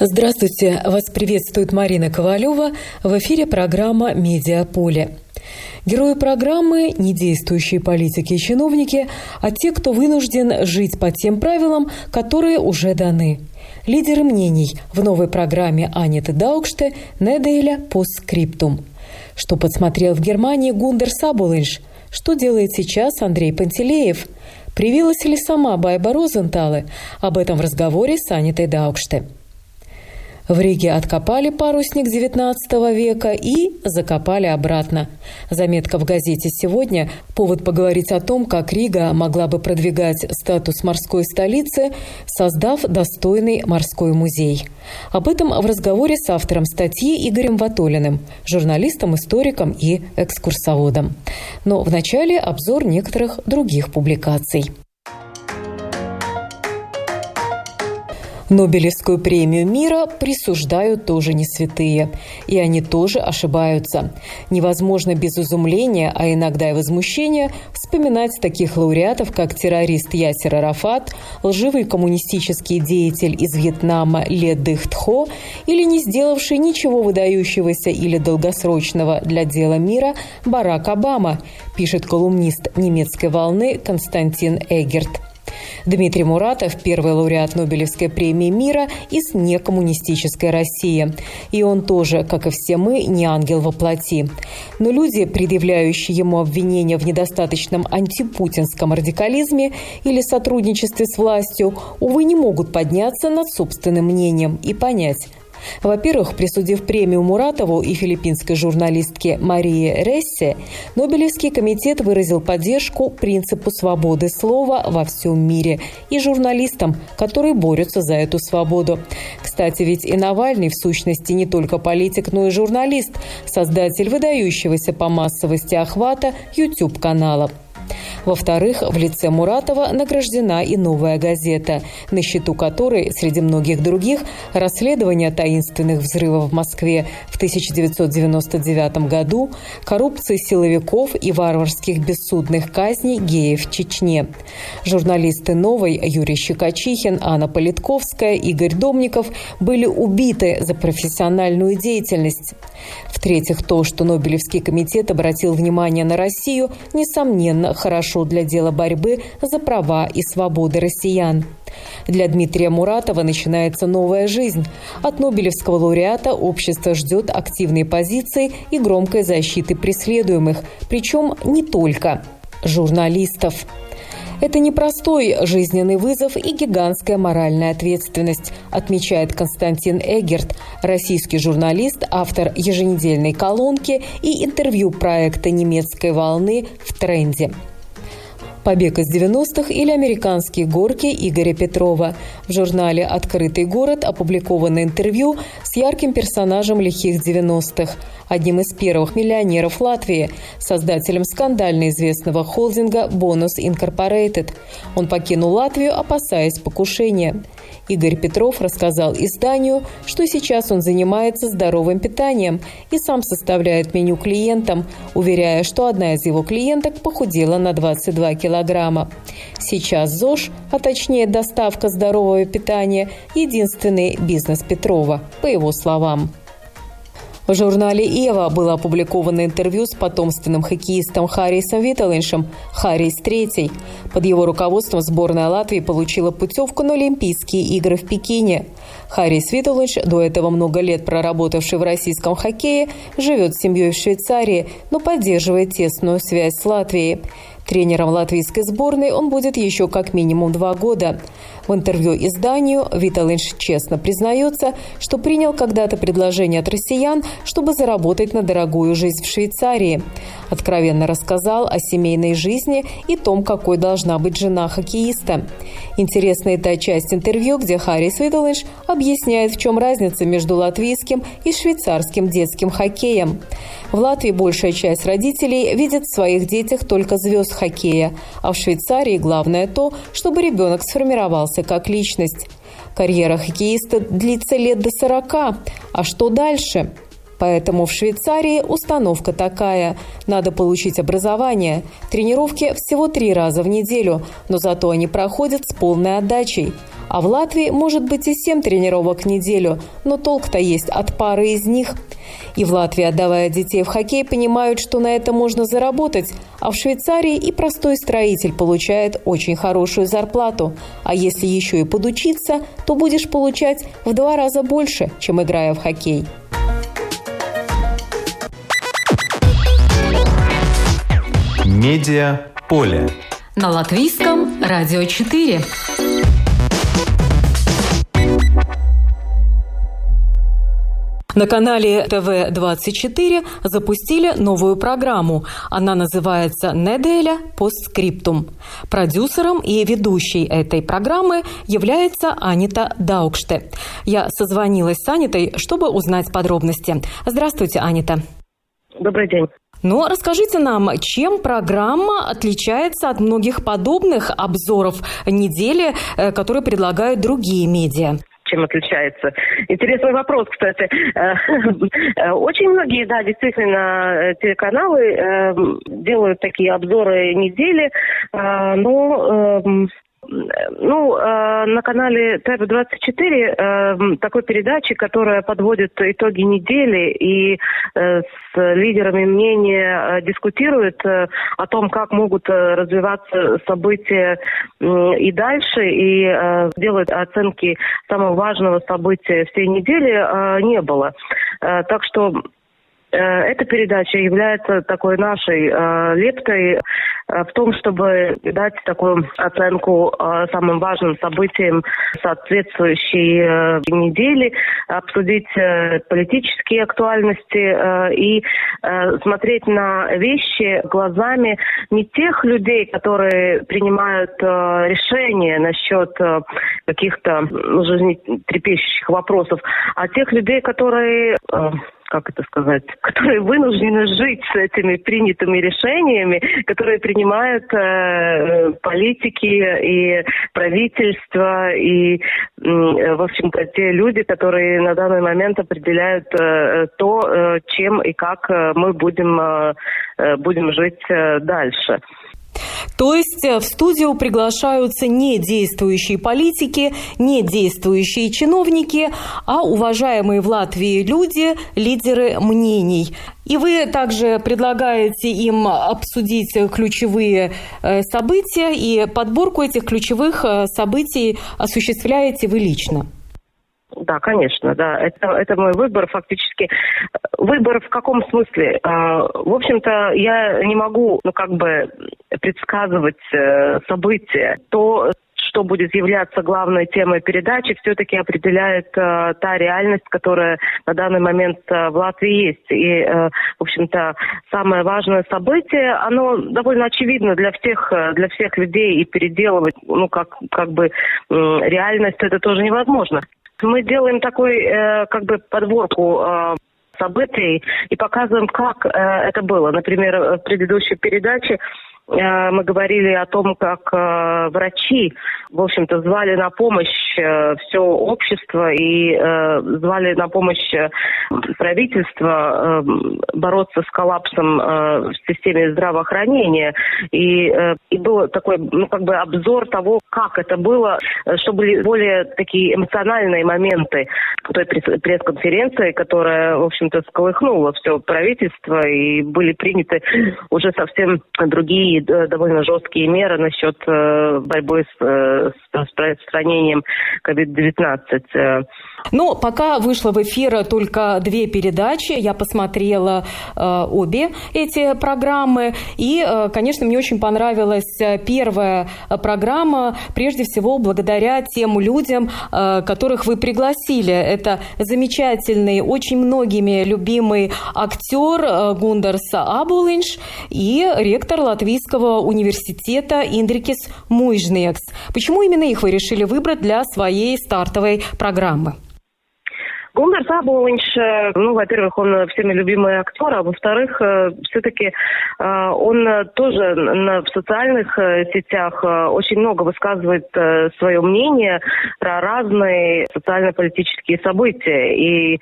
Здравствуйте! Вас приветствует Марина Ковалева. В эфире программа «Медиаполе». Герои программы – не действующие политики и чиновники, а те, кто вынужден жить по тем правилам, которые уже даны. Лидеры мнений в новой программе Аниты Даукште «Неделя постскриптум». Что подсмотрел в Германии Гундер Сабулинш? Что делает сейчас Андрей Пантелеев? Привилась ли сама Байба Розенталы? Об этом в разговоре с Анитой Даукште. В Риге откопали парусник XIX века и закопали обратно. Заметка в газете «Сегодня» – повод поговорить о том, как Рига могла бы продвигать статус морской столицы, создав достойный морской музей. Об этом в разговоре с автором статьи Игорем Ватолиным, журналистом, историком и экскурсоводом. Но вначале обзор некоторых других публикаций. Нобелевскую премию мира присуждают тоже не святые. И они тоже ошибаются. Невозможно без изумления, а иногда и возмущения, вспоминать таких лауреатов, как террорист Ясер Арафат, лживый коммунистический деятель из Вьетнама Ле Дых Тхо или не сделавший ничего выдающегося или долгосрочного для дела мира Барак Обама, пишет колумнист немецкой волны Константин Эгерт. Дмитрий Муратов – первый лауреат Нобелевской премии мира из некоммунистической России. И он тоже, как и все мы, не ангел во плоти. Но люди, предъявляющие ему обвинения в недостаточном антипутинском радикализме или сотрудничестве с властью, увы, не могут подняться над собственным мнением и понять, во-первых, присудив премию Муратову и филиппинской журналистке Марии Рессе, Нобелевский комитет выразил поддержку принципу свободы слова во всем мире и журналистам, которые борются за эту свободу. Кстати, ведь и Навальный в сущности не только политик, но и журналист, создатель выдающегося по массовости охвата YouTube-канала. Во-вторых, в лице Муратова награждена и новая газета, на счету которой, среди многих других, расследование таинственных взрывов в Москве в 1999 году, коррупции силовиков и варварских бессудных казней геев в Чечне. Журналисты «Новой» Юрий Щекочихин, Анна Политковская, Игорь Домников были убиты за профессиональную деятельность. В-третьих, то, что Нобелевский комитет обратил внимание на Россию, несомненно, хорошо для дела борьбы за права и свободы россиян. Для Дмитрия Муратова начинается новая жизнь. От Нобелевского лауреата общество ждет активной позиции и громкой защиты преследуемых, причем не только журналистов. Это непростой жизненный вызов и гигантская моральная ответственность, отмечает Константин Эгерт, российский журналист, автор еженедельной колонки и интервью проекта немецкой волны в тренде. «Побег из 90-х» или «Американские горки» Игоря Петрова. В журнале «Открытый город» опубликовано интервью с ярким персонажем лихих 90-х, одним из первых миллионеров Латвии, создателем скандально известного холдинга «Бонус Инкорпорейтед». Он покинул Латвию, опасаясь покушения. Игорь Петров рассказал изданию, что сейчас он занимается здоровым питанием и сам составляет меню клиентам, уверяя, что одна из его клиенток похудела на 22 килограмма. Сейчас ЗОЖ, а точнее доставка здорового питания, единственный бизнес Петрова, по его словам. В журнале «Ева» было опубликовано интервью с потомственным хоккеистом Харрисом Виталиншем «Харрис Третий». Под его руководством сборная Латвии получила путевку на Олимпийские игры в Пекине. Харрис Виталинш, до этого много лет проработавший в российском хоккее, живет с семьей в Швейцарии, но поддерживает тесную связь с Латвией. Тренером латвийской сборной он будет еще как минимум два года. В интервью изданию Виталинш честно признается, что принял когда-то предложение от россиян, чтобы заработать на дорогую жизнь в Швейцарии. Откровенно рассказал о семейной жизни и том, какой должна быть жена хоккеиста. Интересна и та часть интервью, где Харрис Виталинш объясняет, в чем разница между латвийским и швейцарским детским хоккеем. В Латвии большая часть родителей видит в своих детях только звезд хоккея. А в Швейцарии главное то, чтобы ребенок сформировался как личность. Карьера хоккеиста длится лет до 40. А что дальше? Поэтому в Швейцарии установка такая. Надо получить образование. Тренировки всего три раза в неделю, но зато они проходят с полной отдачей. А в Латвии может быть и семь тренировок в неделю, но толк-то есть от пары из них. И в Латвии, отдавая детей в хоккей, понимают, что на это можно заработать, а в Швейцарии и простой строитель получает очень хорошую зарплату. А если еще и подучиться, то будешь получать в два раза больше, чем играя в хоккей. Медиа поле. На латвийском радио 4. На канале ТВ-24 запустили новую программу. Она называется «Неделя постскриптум». Продюсером и ведущей этой программы является Анита Даукште. Я созвонилась с Анитой, чтобы узнать подробности. Здравствуйте, Анита. Добрый день. Ну, расскажите нам, чем программа отличается от многих подобных обзоров недели, э, которые предлагают другие медиа? чем отличается. Интересный вопрос, кстати. Э, очень многие, да, действительно, телеканалы делают такие обзоры недели, но эм, ну, э, на канале ТЭП-24 э, такой передачи, которая подводит итоги недели и э, с лидерами мнения дискутирует о том, как могут развиваться события и дальше, и делает оценки самого важного события всей недели, не было. Так что эта передача является такой нашей э, лептой Э, в том, чтобы дать такую оценку э, самым важным событиям соответствующей э, недели, обсудить политические актуальности и смотреть на вещи глазами не тех людей, которые принимают решения насчет каких-то ну, жизнетрепещущих вопросов, а тех людей, которые как это сказать, которые вынуждены жить с этими принятыми решениями, которые принимают э, политики и правительство и, э, в общем-то, те люди, которые на данный момент определяют э, то, э, чем и как э, мы будем, э, э будем жить э, дальше. То есть э, в студию приглашаются не действующие политики, не действующие чиновники, а уважаемые в Латвии люди, лидеры мнений. И вы также предлагаете им обсудить ключевые э, события, и подборку этих ключевых э, событий осуществляете вы лично. Да, конечно, да. Это, это мой выбор фактически. Выбор в каком смысле? А, в общем-то, я не могу, ну, как бы предсказывать э, события. То, что будет являться главной темой передачи, все-таки определяет э, та реальность, которая на данный момент э, в Латвии есть. И, э, в общем-то, самое важное событие, оно довольно очевидно для всех, э, для всех людей, и переделывать, ну, как, как бы, э, реальность это тоже невозможно. Мы делаем такой, э, как бы, подборку э, событий и показываем, как э, это было. Например, в предыдущей передаче мы говорили о том, как э, врачи, в общем-то, звали на помощь э, все общество и звали на помощь правительство бороться с коллапсом в системе здравоохранения. И, и был такой, ну, как бы обзор того, как это было, что были более такие эмоциональные моменты той пресс-конференции, которая, в общем-то, сколыхнула все правительство, и были приняты уже совсем другие Э, довольно жесткие меры насчет э, борьбы с, э, с распространением COVID-19. Ну, пока вышло в эфир только две передачи, я посмотрела э, обе эти программы, и, э, конечно, мне очень понравилась первая программа, прежде всего благодаря тем людям, э, которых вы пригласили. Это замечательный, очень многими любимый актер э, Гундарс Абулинш и ректор Латвийского университета Индрикис Муйжнекс. Почему именно их вы решили выбрать для своей стартовой программы? Гундар Сабович, ну, во-первых, он всеми любимый актер, а во-вторых, все-таки он тоже в социальных сетях очень много высказывает свое мнение про разные социально-политические события и,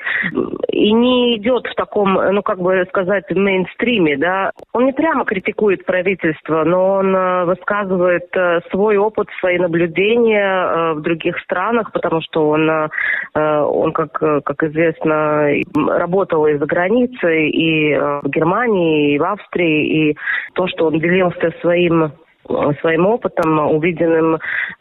и не идет в таком, ну, как бы сказать, мейнстриме, да. Он не прямо критикует правительство, но он высказывает свой опыт, свои наблюдения в других странах, потому что он, он как как известно, работал и за границей, и э, в Германии, и в Австрии, и то, что он делился своим э, своим опытом, увиденным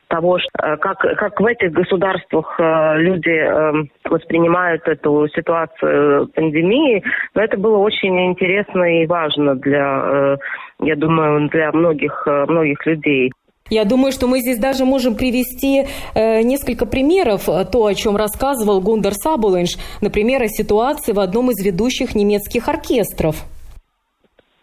того, э, как, как в этих государствах люди воспринимают эту ситуацию пандемии. Но это было очень интересно и важно для, я думаю, для многих, многих людей. Я думаю, что мы здесь даже можем привести э, несколько примеров, э, то, о чем рассказывал Гундер Сабулинш, например, о ситуации в одном из ведущих немецких оркестров.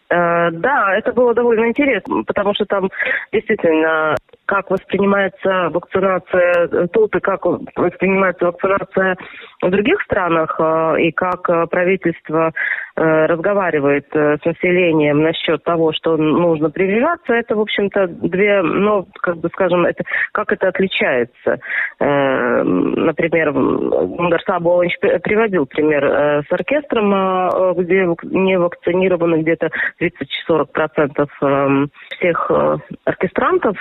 Э, да, это было довольно интересно, потому что там действительно как воспринимается вакцинация тут и как воспринимается вакцинация в других странах, и как правительство Э, разговаривает э, с населением насчет того, что нужно прививаться, это, в общем-то, две, ну, как бы скажем, это, как это отличается. Э, например, Гундар Сабович приводил пример с оркестром, где не вакцинированы где-то 30-40% всех оркестрантов,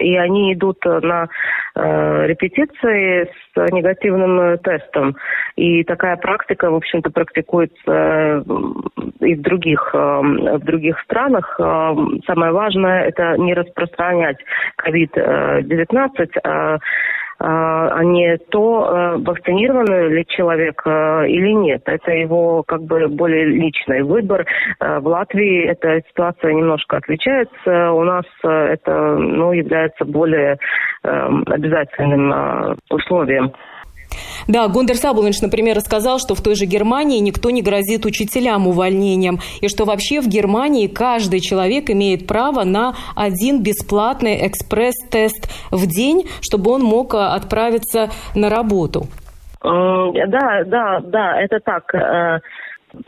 и они идут на репетиции с негативным тестом. И такая практика, в общем-то, практикуется и в других, эм, в других странах. Эм, самое важное – это не распространять COVID-19, а, а, а не то, э, вакцинирован ли человек э, или нет. Это его как бы более личный выбор. Э, в Латвии эта ситуация немножко отличается. У нас это ну, является более эм, обязательным условием. Да, Гундер Сабулович, например, рассказал, что в той же Германии никто не грозит учителям увольнением, и что вообще в Германии каждый человек имеет право на один бесплатный экспресс-тест в день, чтобы он мог э, отправиться на работу. Да, да, да, это так.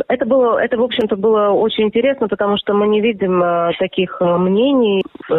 Это было, это в общем-то было очень интересно, потому что мы не видим э, таких э, мнений э,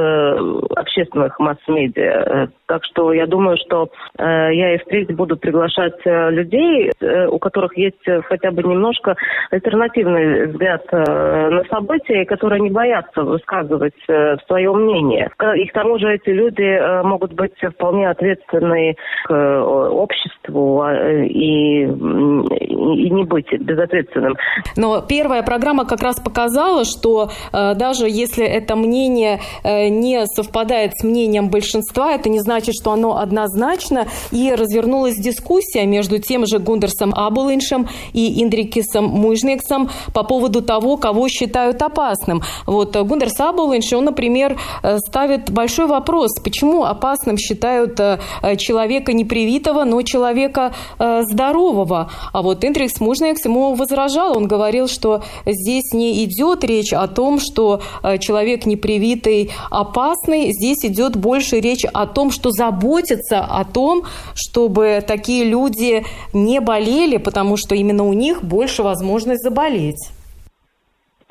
общественных масс-медиа. Э, так что я думаю, что э, я и впредь буду приглашать людей, э, у которых есть хотя бы немножко альтернативный взгляд э, на события, которые не боятся высказывать э, свое мнение. И к тому же эти люди э, могут быть вполне ответственны к э, обществу э, и, и не быть безответственным этом. Но первая программа как раз показала, что э, даже если это мнение э, не совпадает с мнением большинства, это не значит, что оно однозначно. И развернулась дискуссия между тем же Гундерсом Абулиншем и Индрикисом Мужниксом по поводу того, кого считают опасным. Вот э, Гундерс Абулинш, он, например, э, ставит большой вопрос, почему опасным считают э, человека непривитого, но человека здорового. А вот Индрикс Мужникс ему возражал, сказал, он говорил, что здесь не идет речь о том, что э, человек непривитый опасный, здесь идет больше речь о том, что заботиться о том, чтобы такие люди не болели, потому что именно у них больше возможность заболеть.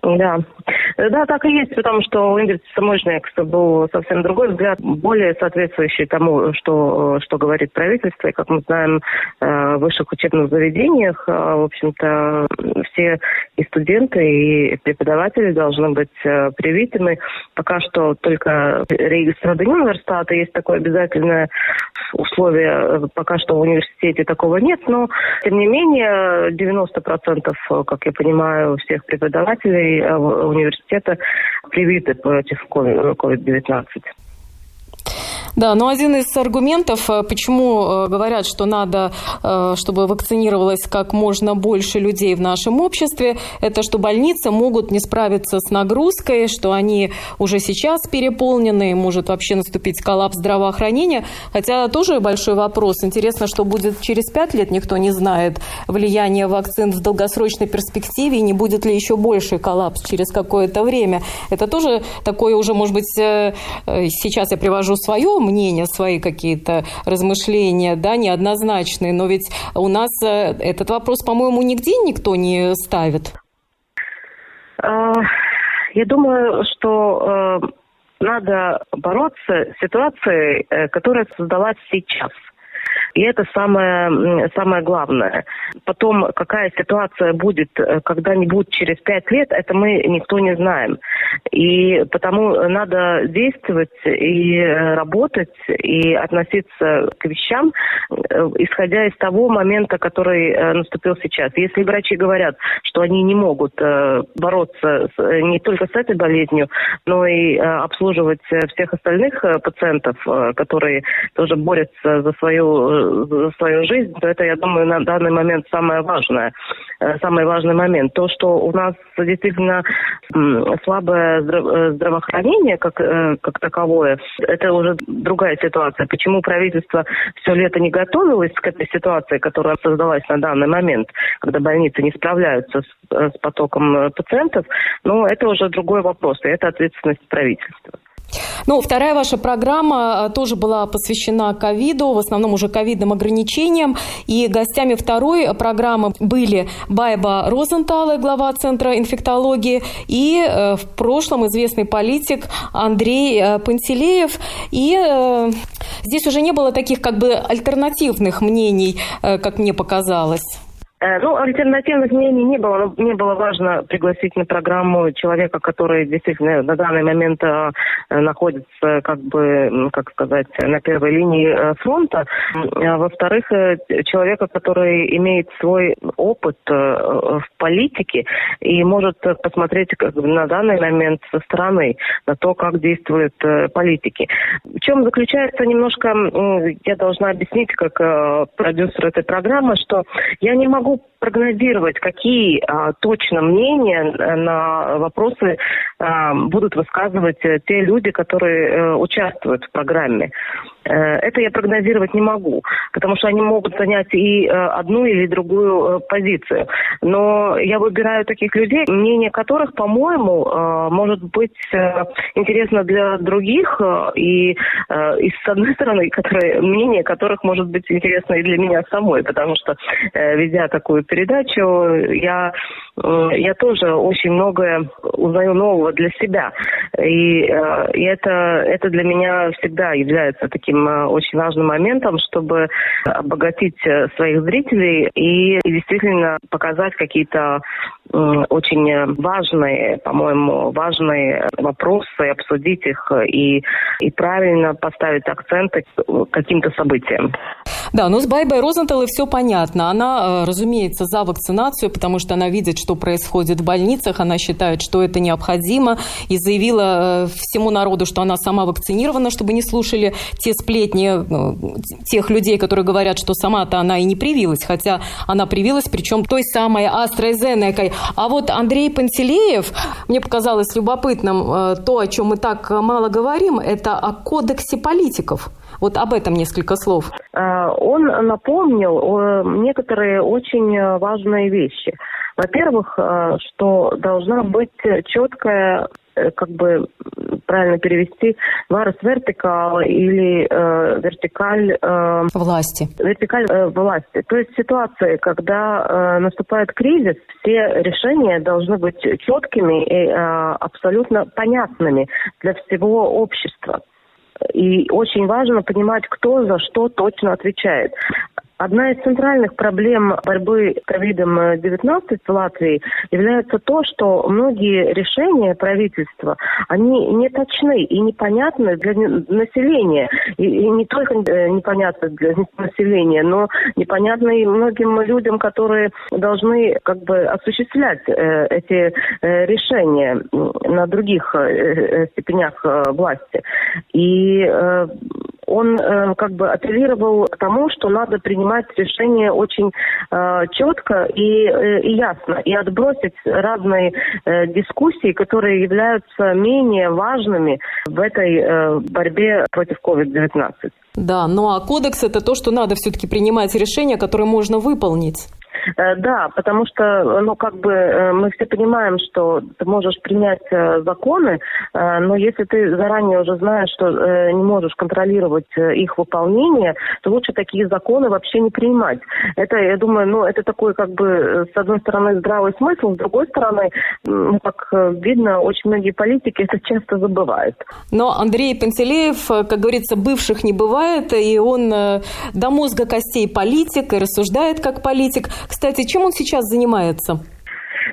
Да. Да, так и есть, потому что у Ингрида Самойшникса был совсем другой взгляд, более соответствующий тому, что, что говорит правительство. И, как мы знаем, э, в высших учебных заведениях, э, в общем-то, все и студенты, и преподаватели должны быть э, привитыми. Пока что только регистрация университета есть такое обязательное условие. Пока что в университете такого нет, но, тем не менее, 90%, как я понимаю, всех преподавателей университета привиты против COVID-19. Да, но один из аргументов, э, почему э, говорят, что надо, э, чтобы вакцинировалось как можно больше людей в нашем обществе, это что больницы могут не справиться с нагрузкой, что они уже сейчас переполнены, может вообще наступить коллапс здравоохранения. Хотя тоже большой вопрос. Интересно, что будет через пять лет, никто не знает влияние вакцин в долгосрочной перспективе, и не будет ли еще больший коллапс через какое-то время. Это тоже такое уже, может быть, сейчас я привожу свое мнения, свои какие-то размышления, да, неоднозначные, но ведь у нас э, этот вопрос, по-моему, нигде никто не ставит. А, я думаю, что э, надо бороться с ситуацией, э, которая создалась сейчас – и это самое, самое главное. Потом, какая ситуация будет э, когда-нибудь через пять лет, это мы никто не знаем. И потому надо действовать и э, работать, и относиться к вещам, э, исходя из того момента, который наступил сейчас. Если врачи говорят, что они не могут бороться не только с этой болезнью, но и обслуживать всех остальных пациентов, которые тоже борются за свою за свою жизнь, то это, я думаю, на данный момент самое важное, э, самый важный момент. То, что у нас действительно слабое э, здравоохранение как, э, как таковое, это уже другая ситуация. Почему правительство все лето не готовилось к этой ситуации, которая создалась на данный момент, когда больницы не справляются с, с потоком пациентов, ну, это уже другой вопрос, и это ответственность правительства. Ну, вторая ваша программа э, тоже была посвящена ковиду, в основном уже ковидным ограничениям. И гостями второй программы были Байба Розентал, глава Центра инфектологии, и э, в прошлом известный политик Андрей э, Пантелеев. И здесь уже не было таких как бы альтернативных мнений, как мне показалось. Э, ну, альтернативных мнений не было. Но мне было важно пригласить на программу человека, который действительно на данный момент э, находится, как бы, как сказать, на первой линии э, фронта. А во-вторых, человека, который имеет свой опыт в политике и может посмотреть как бы, на данный момент со стороны на то, как действуют политики. В чем заключается немножко, я должна объяснить, как продюсер этой программы, что я не могу прогнозировать, какие а, точно мнения э, на вопросы а, будут высказывать э, те люди, которые а, участвуют в программе. Это я прогнозировать не могу, потому что они могут занять и одну или другую позицию. Но я выбираю таких людей, мнение которых, по-моему, может быть интересно для других, и, и с одной стороны, которые, мнение которых может быть интересно и для меня самой, потому что, ведя такую передачу, я, я тоже очень многое узнаю нового для себя. И, э, и это, это для меня всегда является таким э, очень важным моментом, чтобы обогатить своих зрителей и, действительно показать какие-то очень важные, по-моему, важные вопросы, обсудить их и, и правильно поставить акценты каким-то событиям. Да, но с Байбой Розенталой все понятно. Она, разумеется, за вакцинацию, потому что она видит, что происходит в больницах, она считает, что это необходимо, и заявила всему народу, что она сама вакцинирована, чтобы не слушали те сплетни тех людей, которые говорят, что сама-то она и не привилась, хотя она привилась, причем той самой AstraZeneca. А вот Андрей Пантелеев, мне показалось любопытным э, то, о чем мы так мало говорим, это о кодексе политиков. Вот об этом несколько слов. Э, он напомнил некоторые очень важные вещи. Во-первых, э, что должна быть четкая как бы правильно перевести, варус вертикал или э, вертикаль... Э, власти. Вертикаль э, власти. То есть ситуации, когда э, наступает кризис, все решения должны быть четкими и э, абсолютно понятными для всего общества. И очень важно понимать, кто за что точно отвечает. Одна из центральных проблем борьбы с ковидом-19 в Латвии является то, что многие решения правительства, они не точны и непонятны для населения. И, и не только э, непонятны для населения, но непонятны и многим людям, которые должны как бы осуществлять э, эти э, решения на других э, э степенях э, власти. И э, он э, как бы апеллировал к тому, что надо принимать решения очень э, четко и, э, и ясно, и отбросить разные э, дискуссии, которые являются менее важными в этой э, борьбе против COVID-19. Да, ну а кодекс это то, что надо все-таки принимать решения, которые можно выполнить. Э, да, потому что, ну, как бы э, мы все понимаем, что ты можешь принять э, законы, но если ты заранее уже знаешь, что не можешь контролировать их выполнение, то лучше такие законы вообще не принимать. Это, я думаю, ну, это такой, как бы, с одной стороны, здравый смысл, с другой стороны, ну, как видно, очень многие политики это часто забывают. Но Андрей Пантелеев, как говорится, бывших не бывает, и он до мозга костей политик и рассуждает как политик. Кстати, чем он сейчас занимается?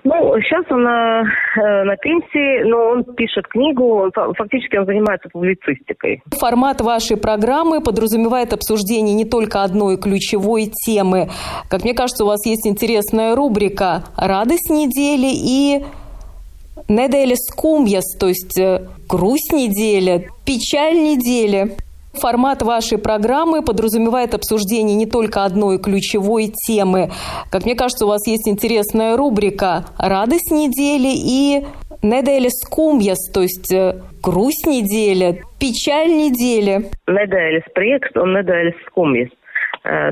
Ну, сейчас он на, э, на пенсии, но он пишет книгу, фактически он занимается публицистикой. Формат вашей программы подразумевает обсуждение не только одной ключевой темы. Как мне кажется, у вас есть интересная рубрика «Радость недели» и «Неделя скумьяс», то есть э, грусть недели, печаль недели. Формат вашей программы подразумевает обсуждение не только одной ключевой темы. Как мне кажется, у вас есть интересная рубрика «Радость недели» и «Неделя скумьяс», то есть э, грусть недели, печаль недели. Неделя спрекс, он неделя скумьяс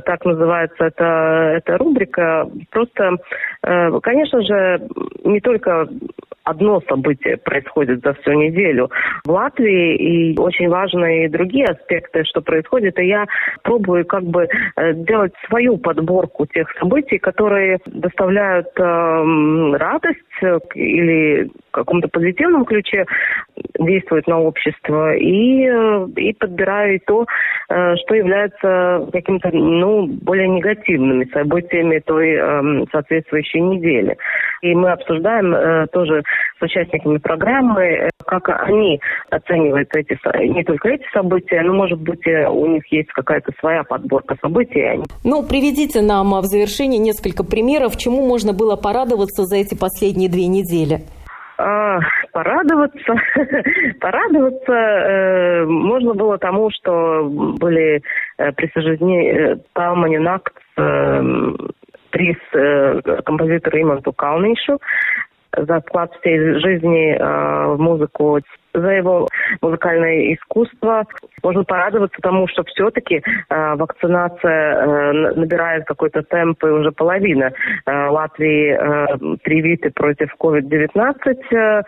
так называется эта, эта рубрика. Просто, э, конечно же, не только одно событие происходит за всю неделю в Латвии, и очень важны и другие аспекты, что происходит, и я пробую как бы э, делать свою подборку тех событий, которые доставляют э, радость или в каком-то позитивном ключе действуют на общество, и, э, и подбираю то, э, что является каким-то ну, более негативными событиями той э, соответствующей недели. И мы обсуждаем э, тоже с участниками программы, э, как они оценивают эти, не только эти события, но, может быть, э, у них есть какая-то своя подборка событий. Ну, приведите нам в завершение несколько примеров, чему можно было порадоваться за эти последние две недели. А, порадоваться, порадоваться э, можно было тому, что были э, присуждены э, Палманинакт э, приз э, композитору Иманту Калнишу за вклад всей жизни э, в музыку за его музыкальное искусство. Можно порадоваться тому, что все-таки э, вакцинация э, набирает какой-то темп, и уже половина э, Латвии э, привиты против COVID-19. Э,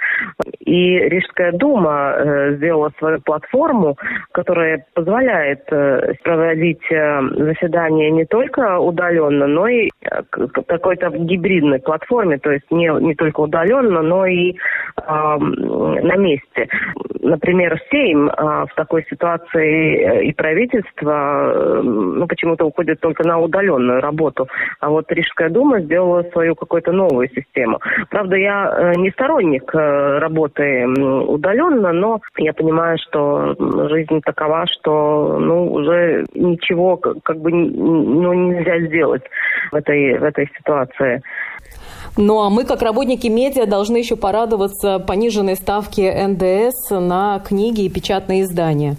и Рижская дума э, сделала свою платформу, которая позволяет э, проводить э, заседания не только удаленно, но и э, какой-то гибридной платформе, то есть не, не только удаленно, но и э, на месте например, Сейм а, в такой ситуации э, и правительство э, ну, почему-то уходит только на удаленную работу. А вот Рижская дума сделала свою какую-то новую систему. Правда, я э, не сторонник работы удаленно, но я понимаю, что жизнь такова, что ну, уже ничего как бы ну, нельзя сделать в этой, в этой ситуации. Ну а мы, как работники медиа, должны еще порадоваться пониженной ставке НДС на книги и печатные издания.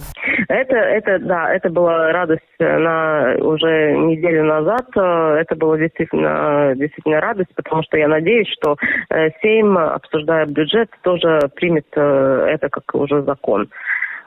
Это, это, да, это была радость на уже неделю назад. Это была действительно, действительно радость, потому что я надеюсь, что э, Сейм, обсуждая бюджет, тоже примет э, это как уже закон.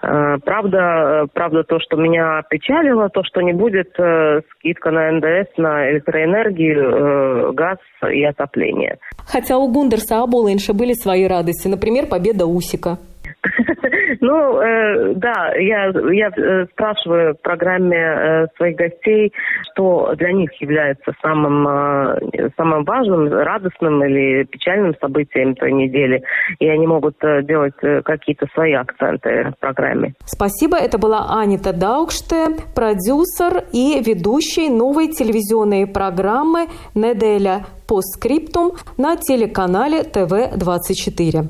Э, правда, правда, то, что меня печалило, то, что не будет э, скидка на НДС на электроэнергию, э, газ и отопление. Хотя у Гундерса Абулынша были свои радости, например, победа Усика. Ну, э, да, я, я э, спрашиваю в программе э, своих гостей, что для них является самым, э, самым важным, радостным или печальным событием той недели, и они могут э, делать э, какие-то свои акценты в программе. Спасибо. Это была Анита Даукште, продюсер и ведущий новой телевизионной программы «Неделя по скриптум» на телеканале ТВ-24.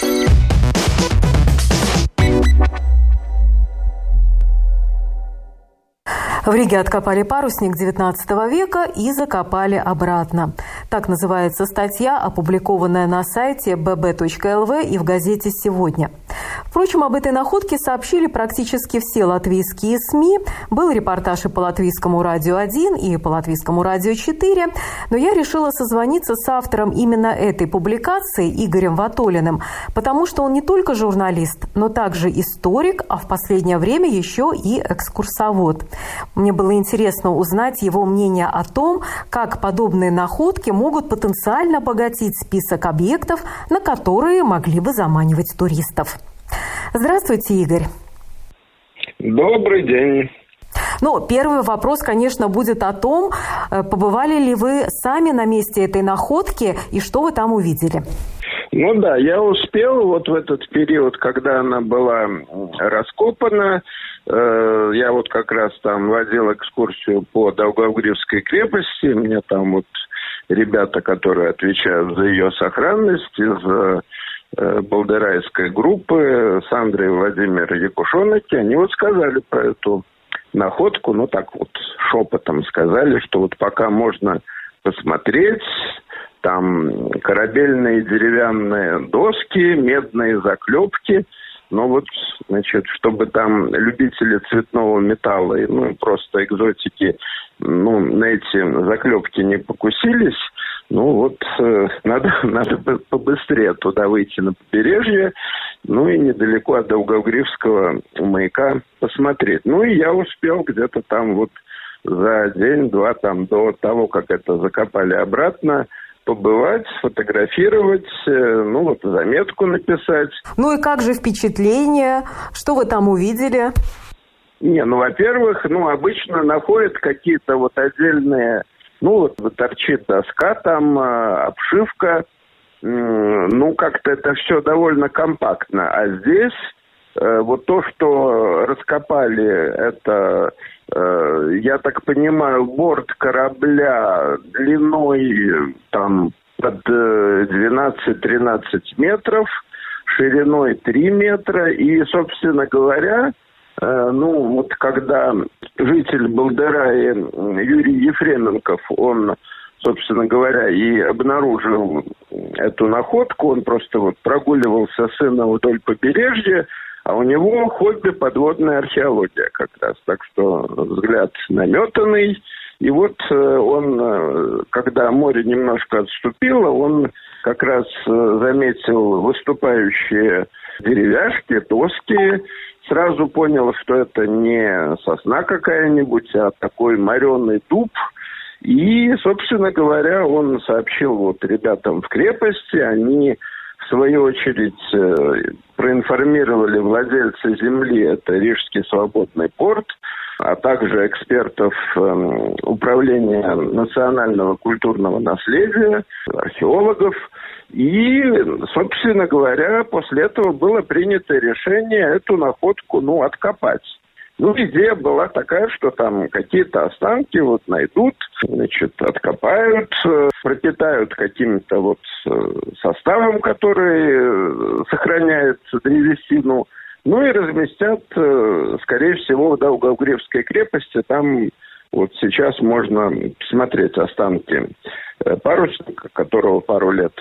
В Риге откопали парусник XIX века и закопали обратно. Так называется статья, опубликованная на сайте bb.lv и в газете «Сегодня». Впрочем, об этой находке сообщили практически все латвийские СМИ. Был репортаж и по Латвийскому радио 1, и по Латвийскому радио 4. Но я решила созвониться с автором именно этой публикации, Игорем Ватолиным, потому что он не только журналист, но также историк, а в последнее время еще и экскурсовод. Мне было интересно узнать его мнение о том, как подобные находки могут потенциально обогатить список объектов, на которые могли бы заманивать туристов. Здравствуйте, Игорь. Добрый день. Ну, первый вопрос, конечно, будет о том, э, побывали ли вы сами на месте этой находки и что вы там увидели? Ну да, я успел вот в этот период, когда она была раскопана, я вот как раз там водил экскурсию по Долгогривской крепости, мне там вот ребята, которые отвечают за ее сохранность, из э, Балдерайской группы с Андреем Владимир Якушоноки, они вот сказали про эту находку, ну так вот шепотом сказали, что вот пока можно посмотреть, там корабельные деревянные доски, медные заклепки, но вот, значит, чтобы там любители цветного металла, ну и просто экзотики, ну, на эти заклепки не покусились, ну вот э, надо, надо побыстрее туда выйти на побережье, ну и недалеко от Долгогривского маяка посмотреть. Ну и я успел где-то там вот за день-два там до того, как это закопали обратно, побывать, сфотографировать, э, ну вот заметку написать. Ну и как же впечатление? Что вы там увидели? Не, ну, во-первых, ну, обычно находят какие-то вот отдельные, ну, вот торчит доска там, а, обшивка, ну, как-то это все довольно компактно. А здесь э, вот то, что раскопали, это, я так понимаю, борт корабля длиной там под 12-13 э, метров, шириной 3 метра. И, собственно говоря, ну, вот когда житель Балдерая Юрий Ефременков, он собственно говоря, и обнаружил эту находку. Он просто вот прогуливался сына вдоль побережья, а у него хобби подводная археология как раз. Так что взгляд наметанный. И вот э, он, э, когда море немножко отступило, он как раз э, заметил выступающие деревяшки, доски, сразу понял, что это не сосна какая-нибудь, а такой мореный дуб – и, собственно говоря, он сообщил вот ребятам в крепости, они в свою очередь проинформировали владельца земли, это Рижский свободный порт, а также экспертов эм, Управления национального культурного наследия, археологов. И, собственно говоря, после этого было принято решение эту находку ну, откопать. Ну, идея была такая, что там какие-то останки вот найдут, значит, откопают, э, пропитают каким-то вот э, составом, который э, сохраняет древесину, ну и разместят, скорее всего, в Долгогревской крепости. Там вот сейчас можно посмотреть останки парусника, которого пару лет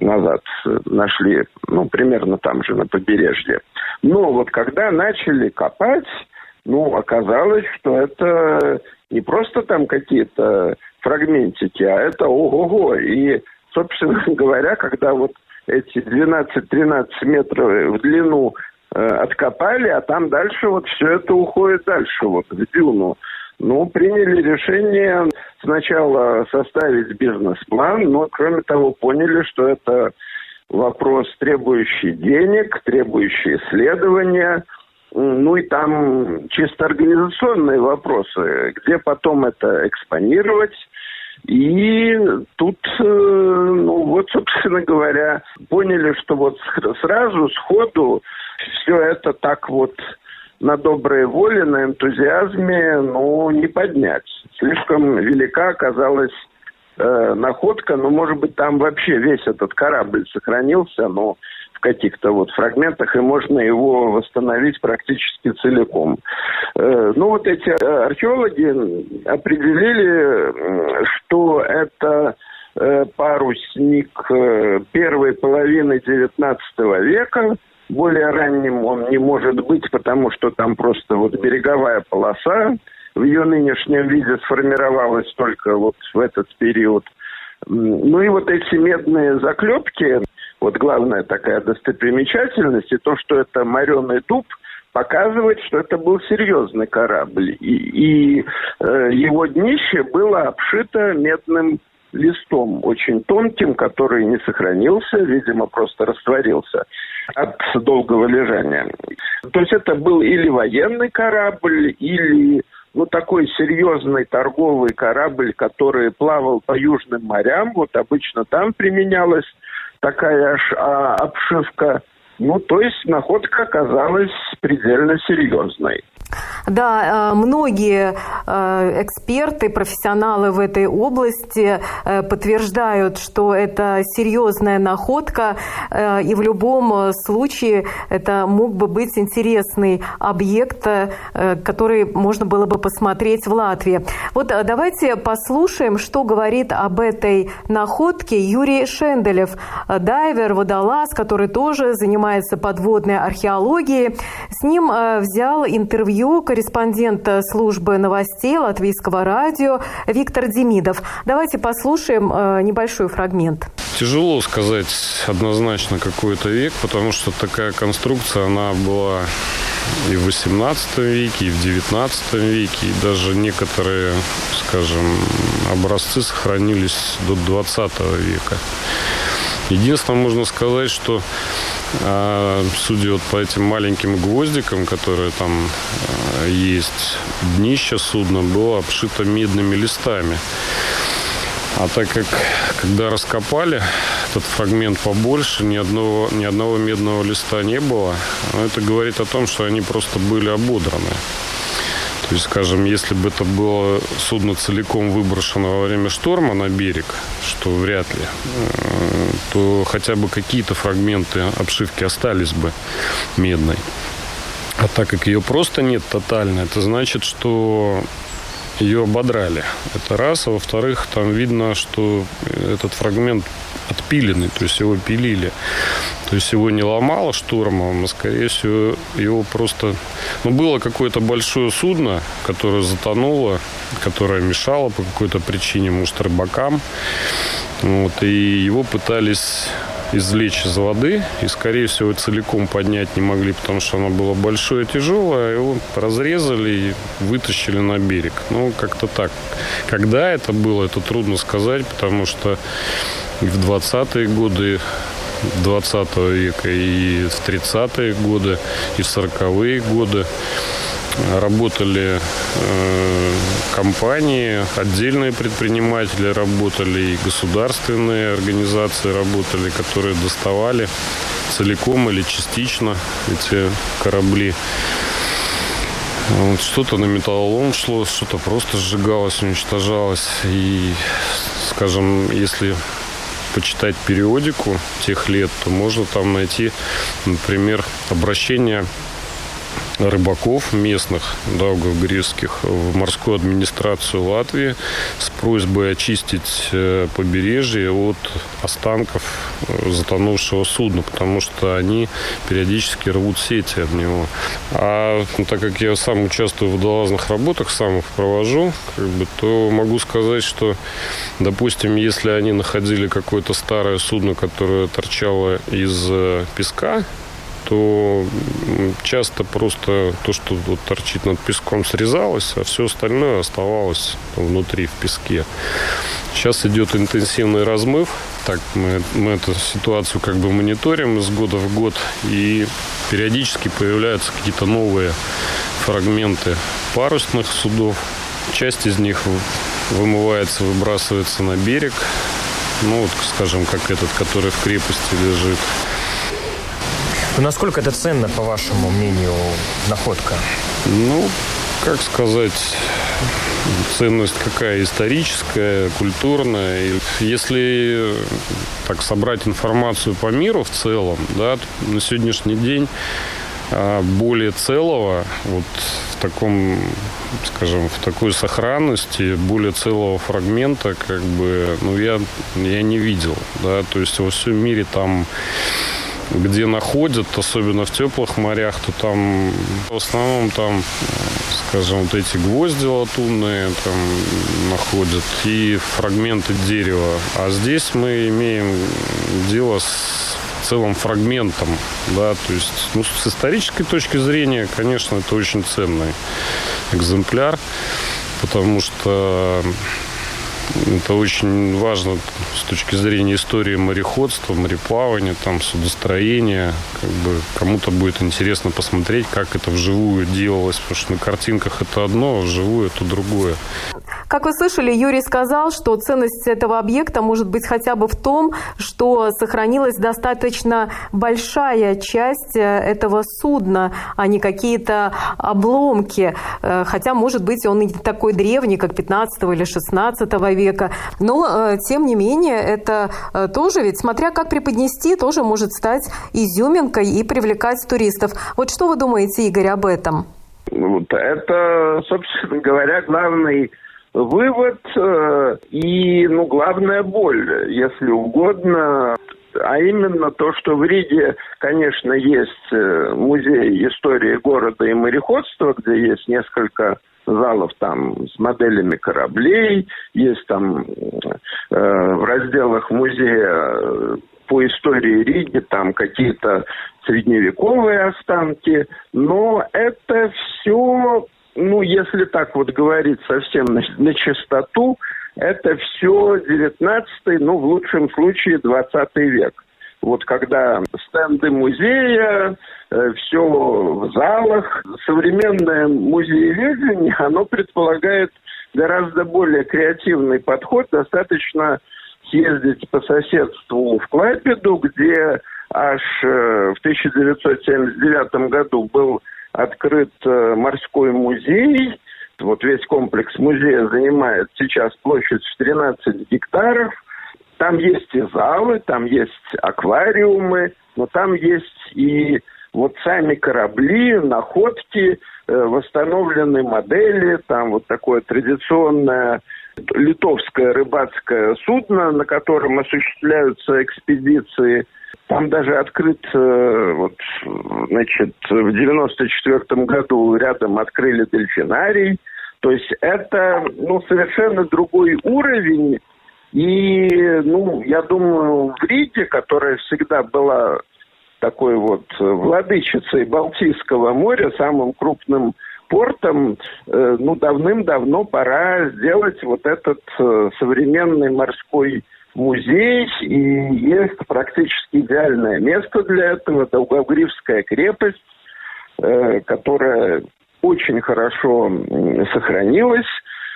назад нашли, ну, примерно там же на побережье. Но вот когда начали копать, ну, оказалось, что это не просто там какие-то фрагментики, а это ого-го. И, собственно говоря, когда вот эти 12-13 метров в длину э, откопали, а там дальше вот все это уходит дальше, вот в дюну. Ну, приняли решение сначала составить бизнес-план, но, кроме того, поняли, что это вопрос, требующий денег, требующий исследования. Ну и там чисто организационные вопросы, где потом это экспонировать. И тут, э, ну вот, собственно говоря, поняли, что вот сразу, сходу, все это так вот на доброй воле, на энтузиазме, ну, не поднять. Слишком велика оказалась э, находка, ну, может быть, там вообще весь этот корабль сохранился, но в каких-то вот фрагментах, и можно его восстановить практически целиком. Э, ну, вот эти археологи определили, что это э, парусник э, первой половины XIX века, более ранним он не может быть, потому что там просто вот береговая полоса в ее нынешнем виде сформировалась только вот в этот период. Ну и вот эти медные заклепки, вот главная такая достопримечательность, и то, что это мореный дуб, показывает, что это был серьезный корабль. И, и э, его днище было обшито медным листом, очень тонким, который не сохранился, видимо, просто растворился от долгого лежания. То есть это был или военный корабль, или ну, такой серьезный торговый корабль, который плавал по южным морям. Вот обычно там применялась такая а, обшивка. Ну, то есть находка оказалась предельно серьезной. Да, э, многие эксперты, профессионалы в этой области э, подтверждают, что это серьезная находка, и в любом случае это мог бы быть интересный объект, который можно было бы посмотреть в Латвии. Вот давайте послушаем, что говорит об этой находке Юрий Шенделев, дайвер, водолаз, который тоже занимается подводной археологией. С ним взял интервью корреспондент службы новостей Латвийского радио Виктор Демидов. Давайте послушаем э, небольшой фрагмент. Тяжело сказать однозначно какой-то век, потому что такая конструкция, она была и в 18 веке, и в 19 веке, и даже некоторые, скажем, образцы сохранились до 20 века. Единственное, можно сказать, что а, судя вот по этим маленьким гвоздикам, которые там а, есть, днище судна было обшито медными листами. А так как, когда раскопали этот фрагмент побольше, ни одного, ни одного медного листа не было, это говорит о том, что они просто были ободраны. То есть, скажем, если бы это было судно целиком выброшено во время шторма на берег, что вряд ли, э, то хотя бы какие-то фрагменты обшивки остались бы медной. А так как ее просто нет тотально, это значит, что ее ободрали. Это раз. А во-вторых, там видно, что этот фрагмент отпиленный, то есть его пилили. То есть его не ломало штормом, а скорее всего его просто... Ну, было какое-то большое судно, которое затонуло, которое мешало по какой-то причине, может, рыбакам. Вот, и его пытались извлечь из воды и, скорее всего, целиком поднять не могли, потому что оно было большое тяжелое. Его разрезали и вытащили на берег. Ну, как-то так. Когда это было, это трудно сказать, потому что в 20-е годы 20 века, и в 30-е годы, и в 40-е годы работали э, компании, отдельные предприниматели работали, и государственные организации работали, которые доставали целиком или частично эти корабли. Вот что-то на металлолом шло, что-то просто сжигалось, уничтожалось. И, скажем, если почитать периодику тех лет, то можно там найти, например, обращение рыбаков местных, даугавгризских, в морскую администрацию Латвии с просьбой очистить э, побережье от останков э, затонувшего судна, потому что они периодически рвут сети от него. А ну, так как я сам участвую в водолазных работах, сам их провожу, как бы, то могу сказать, что, допустим, если они находили какое-то старое судно, которое торчало из э, песка, то часто просто то, что вот торчит над песком, срезалось, а все остальное оставалось внутри, в песке. Сейчас идет интенсивный размыв. Так мы, мы эту ситуацию как бы мониторим из года в год. И периодически появляются какие-то новые фрагменты парусных судов. Часть из них вымывается, выбрасывается на берег. Ну, вот, скажем, как этот, который в крепости лежит. Но ну, насколько это ценно, по вашему мнению, находка? Ну, как сказать, ценность какая историческая, культурная. Если так собрать информацию по миру в целом, да, на сегодняшний день а, более целого, вот в таком, скажем, в такой сохранности, более целого фрагмента, как бы, ну, я, я не видел, да, то есть во всем мире там где находят, особенно в теплых морях, то там в основном там, скажем, вот эти гвозди латунные там находят и фрагменты дерева. А здесь мы имеем дело с целым фрагментом, да, то есть, ну, с исторической точки зрения, конечно, это очень ценный экземпляр, потому что это очень важно с точки зрения истории мореходства, мореплавания, там, судостроения. Как бы кому-то будет интересно посмотреть, как это вживую делалось, потому что на картинках это одно, а вживую это другое. Как вы слышали, Юрий сказал, что ценность этого объекта может быть хотя бы в том, что сохранилась достаточно большая часть э, этого судна, а не какие-то обломки. Э, хотя, может быть, он не такой древний, как 15 или 16 века. Но, э, тем не менее, это тоже ведь, смотря как преподнести, тоже может стать изюминкой и привлекать туристов. Вот что вы думаете, Игорь, об этом? Вот это, собственно говоря, главный вывод э, и, ну, главная боль, если угодно, а именно то, что в Риге, конечно, есть э, музей истории города и мореходства, где есть несколько залов там с моделями кораблей, есть там э, в разделах музея по истории Риги там какие-то средневековые останки, но это все ну, если так вот говорить совсем на, на чистоту, это все 19 ну, в лучшем случае 20 век. Вот когда стенды музея, э, все в залах, современное музееведение, оно предполагает гораздо более креативный подход. Достаточно съездить по соседству в Клайпеду, где аж э, в 1979 году был открыт э, морской музей. Вот весь комплекс музея занимает сейчас площадь в 13 гектаров. Там есть и залы, там есть аквариумы, но там есть и вот сами корабли, находки, э, восстановленные модели, там вот такое традиционное литовское рыбацкое судно, на котором осуществляются экспедиции – там даже открыт, э, вот, значит, в 94 году рядом открыли дельфинарий. То есть это, ну, совершенно другой уровень. И, ну, я думаю, в Риге, которая всегда была такой вот владычицей Балтийского моря, самым крупным портом, э, ну, давным-давно пора сделать вот этот э, современный морской музей, и есть практически идеальное место для этого. Долгогривская крепость, э, которая очень хорошо сохранилась.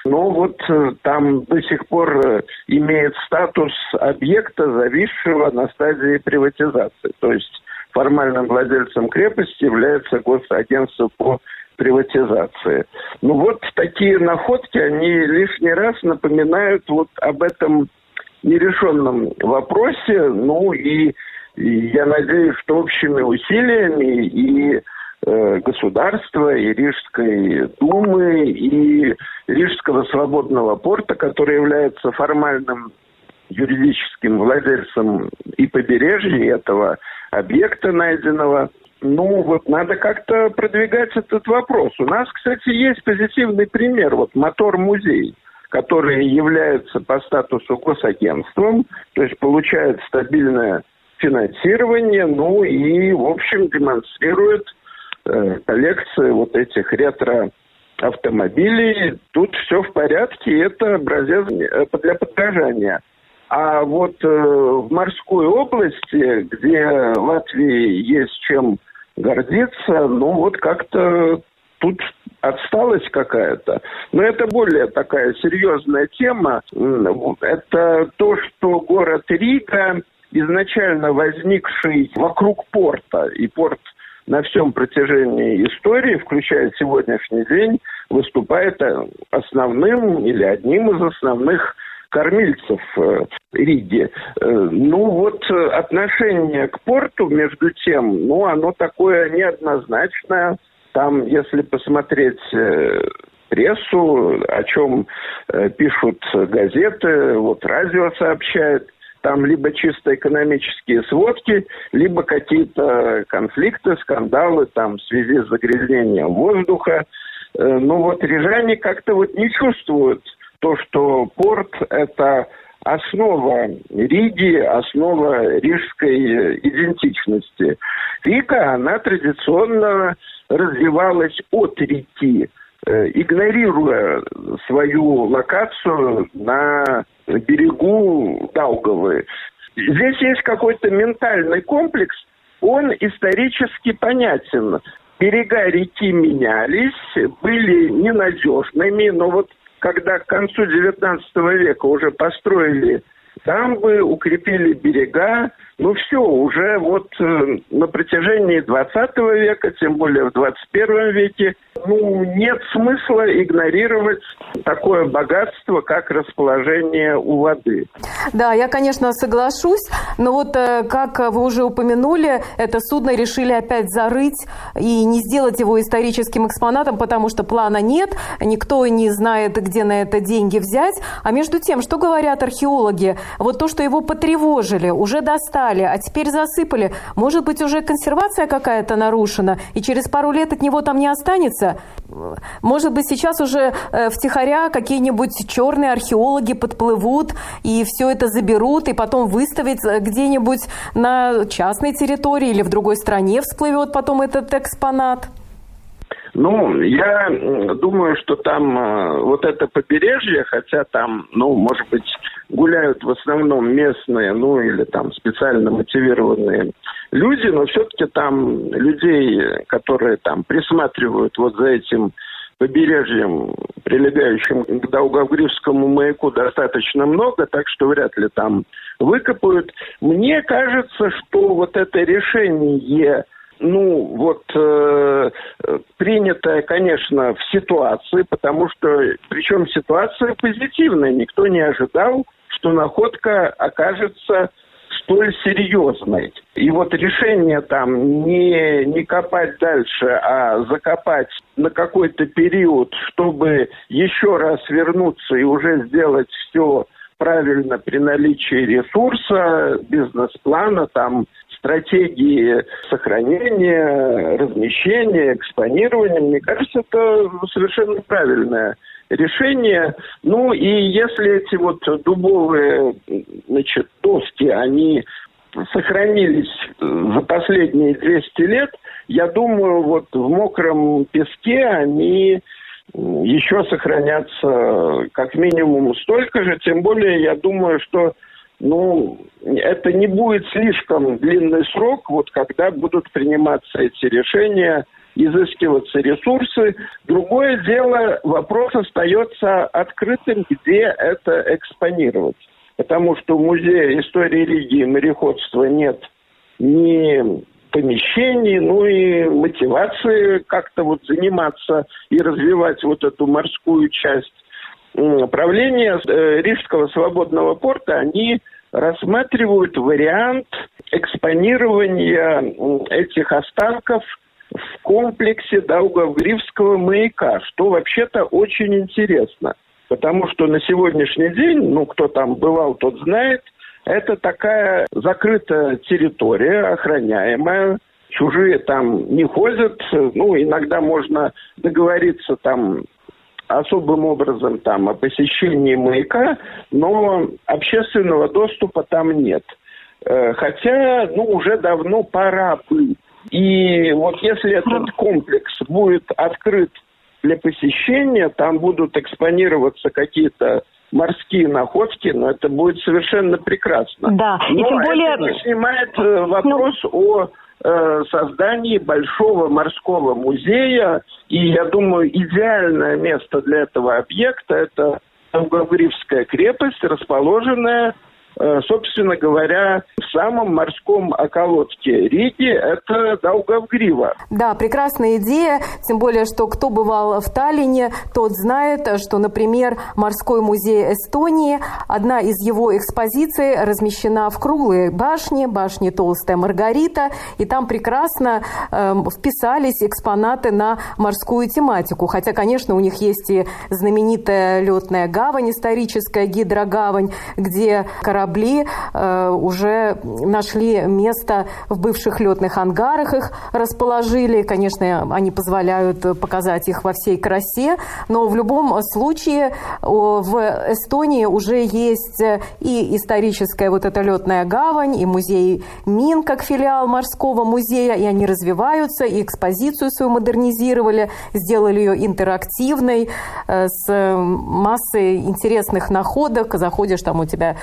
Но вот э, там до сих пор э, имеет статус объекта, зависшего на стадии приватизации. То есть формальным владельцем крепости является госагентство по приватизации. Ну вот такие находки, они лишний раз напоминают вот об этом нерешенном вопросе. Ну и, я надеюсь, что общими усилиями и э, государства, и Рижской думы, и Рижского свободного порта, который является формальным юридическим владельцем и побережья этого объекта найденного. Ну, вот надо как-то продвигать этот вопрос. У нас, кстати, есть позитивный пример. Вот мотор-музей – которые являются по статусу госагентством, то есть получают стабильное финансирование, ну и, в общем, демонстрируют э, коллекции вот этих ретро автомобилей. Тут все в порядке, это образец э, для подражания. А вот э, в морской области, где Латвии есть чем гордиться, ну вот как-то тут отсталость какая-то. Но это более такая серьезная тема. Это то, что город Рига, изначально возникший вокруг порта, и порт на всем протяжении истории, включая сегодняшний день, выступает основным или одним из основных кормильцев э, Риги. Э, ну вот э, отношение к порту, между тем, ну оно такое неоднозначное. Там, если посмотреть э, прессу, о чем э, пишут газеты, вот радио сообщает, там либо чисто экономические сводки, либо какие-то конфликты, скандалы там в связи с загрязнением воздуха. Э, ну вот рижане как-то вот не чувствуют то, что порт – это основа Риги, основа рижской идентичности. Рига, она традиционно развивалась от реки, э, игнорируя свою локацию на берегу Даугавы. Здесь есть какой-то ментальный комплекс, он исторически понятен. Берега реки менялись, были ненадежными, но вот когда к концу XIX века уже построили дамбы, укрепили берега, ну все, уже вот э, на протяжении 20 века, тем более в 21 веке, ну нет смысла игнорировать такое богатство, как расположение у воды. Да, я, конечно, соглашусь, но вот, э, как вы уже упомянули, это судно решили опять зарыть и не сделать его историческим экспонатом, потому что плана нет, никто не знает, где на это деньги взять. А между тем, что говорят археологи? Вот то, что его потревожили, уже достали, а теперь засыпали, может быть, уже консервация какая-то нарушена, и через пару лет от него там не останется? Может быть, сейчас уже э, втихаря какие-нибудь черные археологи подплывут и все это заберут, и потом выставить э, где-нибудь на частной территории или в другой стране всплывет потом этот экспонат? Ну, я думаю, что там э, вот это побережье, хотя там, ну, может быть, гуляют в основном местные, ну, или там специально мотивированные люди, но все-таки там людей, которые там присматривают вот за этим побережьем, прилегающим к Даугавгрифскому маяку, достаточно много, так что вряд ли там выкопают. Мне кажется, что вот это решение ну, вот, э, принятая, конечно, в ситуации, потому что, причем ситуация позитивная, никто не ожидал, что находка окажется столь серьезной. И вот решение там не, не копать дальше, а закопать на какой-то период, чтобы еще раз вернуться и уже сделать все правильно при наличии ресурса, бизнес-плана, там стратегии сохранения, размещения, экспонирования, мне кажется, это совершенно правильное решение. Ну и если эти вот дубовые значит, доски, они сохранились за последние 200 лет, я думаю, вот в мокром песке они еще сохранятся как минимум столько же, тем более я думаю, что ну, это не будет слишком длинный срок, вот когда будут приниматься эти решения, изыскиваться ресурсы. Другое дело, вопрос остается открытым, где это экспонировать. Потому что в Музее истории религии и мореходства нет ни помещений, ну и мотивации как-то вот заниматься и развивать вот эту морскую часть правление э, Рижского свободного порта, они рассматривают вариант экспонирования этих останков в комплексе Даугавгрифского маяка, что вообще-то очень интересно. Потому что на сегодняшний день, ну, кто там бывал, тот знает, это такая закрытая территория, охраняемая, чужие там не ходят, ну, иногда можно договориться там особым образом там о посещении маяка, но общественного доступа там нет. Э, хотя, ну, уже давно пора бы. И вот если этот комплекс будет открыт для посещения, там будут экспонироваться какие-то морские находки, но это будет совершенно прекрасно. Да, но и тем более... это снимает э, вопрос ну... о Э, создании большого морского музея. И я думаю, идеальное место для этого объекта – это Новгородская крепость, расположенная собственно говоря, в самом морском околотке Риги это Даугавгрива. Да, прекрасная идея, тем более, что кто бывал в Таллине, тот знает, что, например, морской музей Эстонии, одна из его экспозиций размещена в круглой башне, башне Толстая Маргарита, и там прекрасно э, вписались экспонаты на морскую тематику, хотя, конечно, у них есть и знаменитая летная гавань историческая, гидрогавань, где корабли корабли э, уже нашли место в бывших летных ангарах, их расположили. Конечно, они позволяют показать их во всей красе, но в любом случае в Эстонии уже есть и историческая вот эта летная гавань, и музей Мин как филиал морского музея, и они развиваются, и экспозицию свою модернизировали, сделали ее интерактивной, э, с массой интересных находок. Заходишь, там у тебя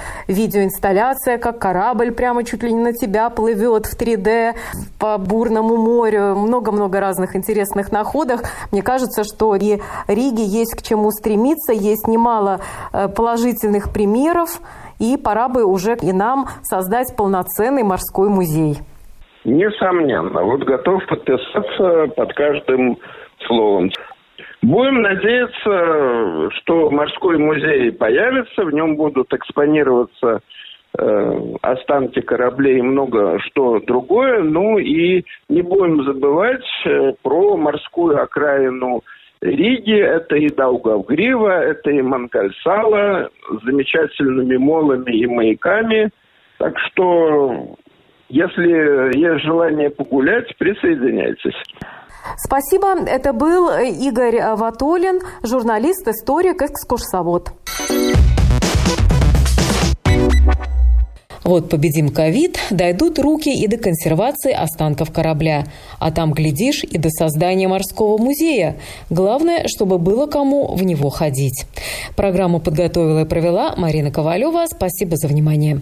видеоинсталляция, как корабль прямо чуть ли не на тебя плывет в 3D по бурному морю. Много-много разных интересных находок. Мне кажется, что и Риге есть к чему стремиться, есть немало э, положительных примеров, и пора бы уже и нам создать полноценный морской музей. Несомненно. Вот готов подписаться под каждым словом. Будем надеяться, что морской музей появится, в нем будут экспонироваться э, останки кораблей и много что другое. Ну и не будем забывать э, про морскую окраину Риги. Это и Даугавгрива, это и Манкальсала с замечательными молами и маяками. Так что, если есть желание погулять, присоединяйтесь. Спасибо. Это был Игорь Ватолин, журналист, историк, экскурсовод. Вот победим ковид, дойдут руки и до консервации останков корабля. А там, глядишь, и до создания морского музея. Главное, чтобы было кому в него ходить. Программу подготовила и провела Марина Ковалева. Спасибо за внимание.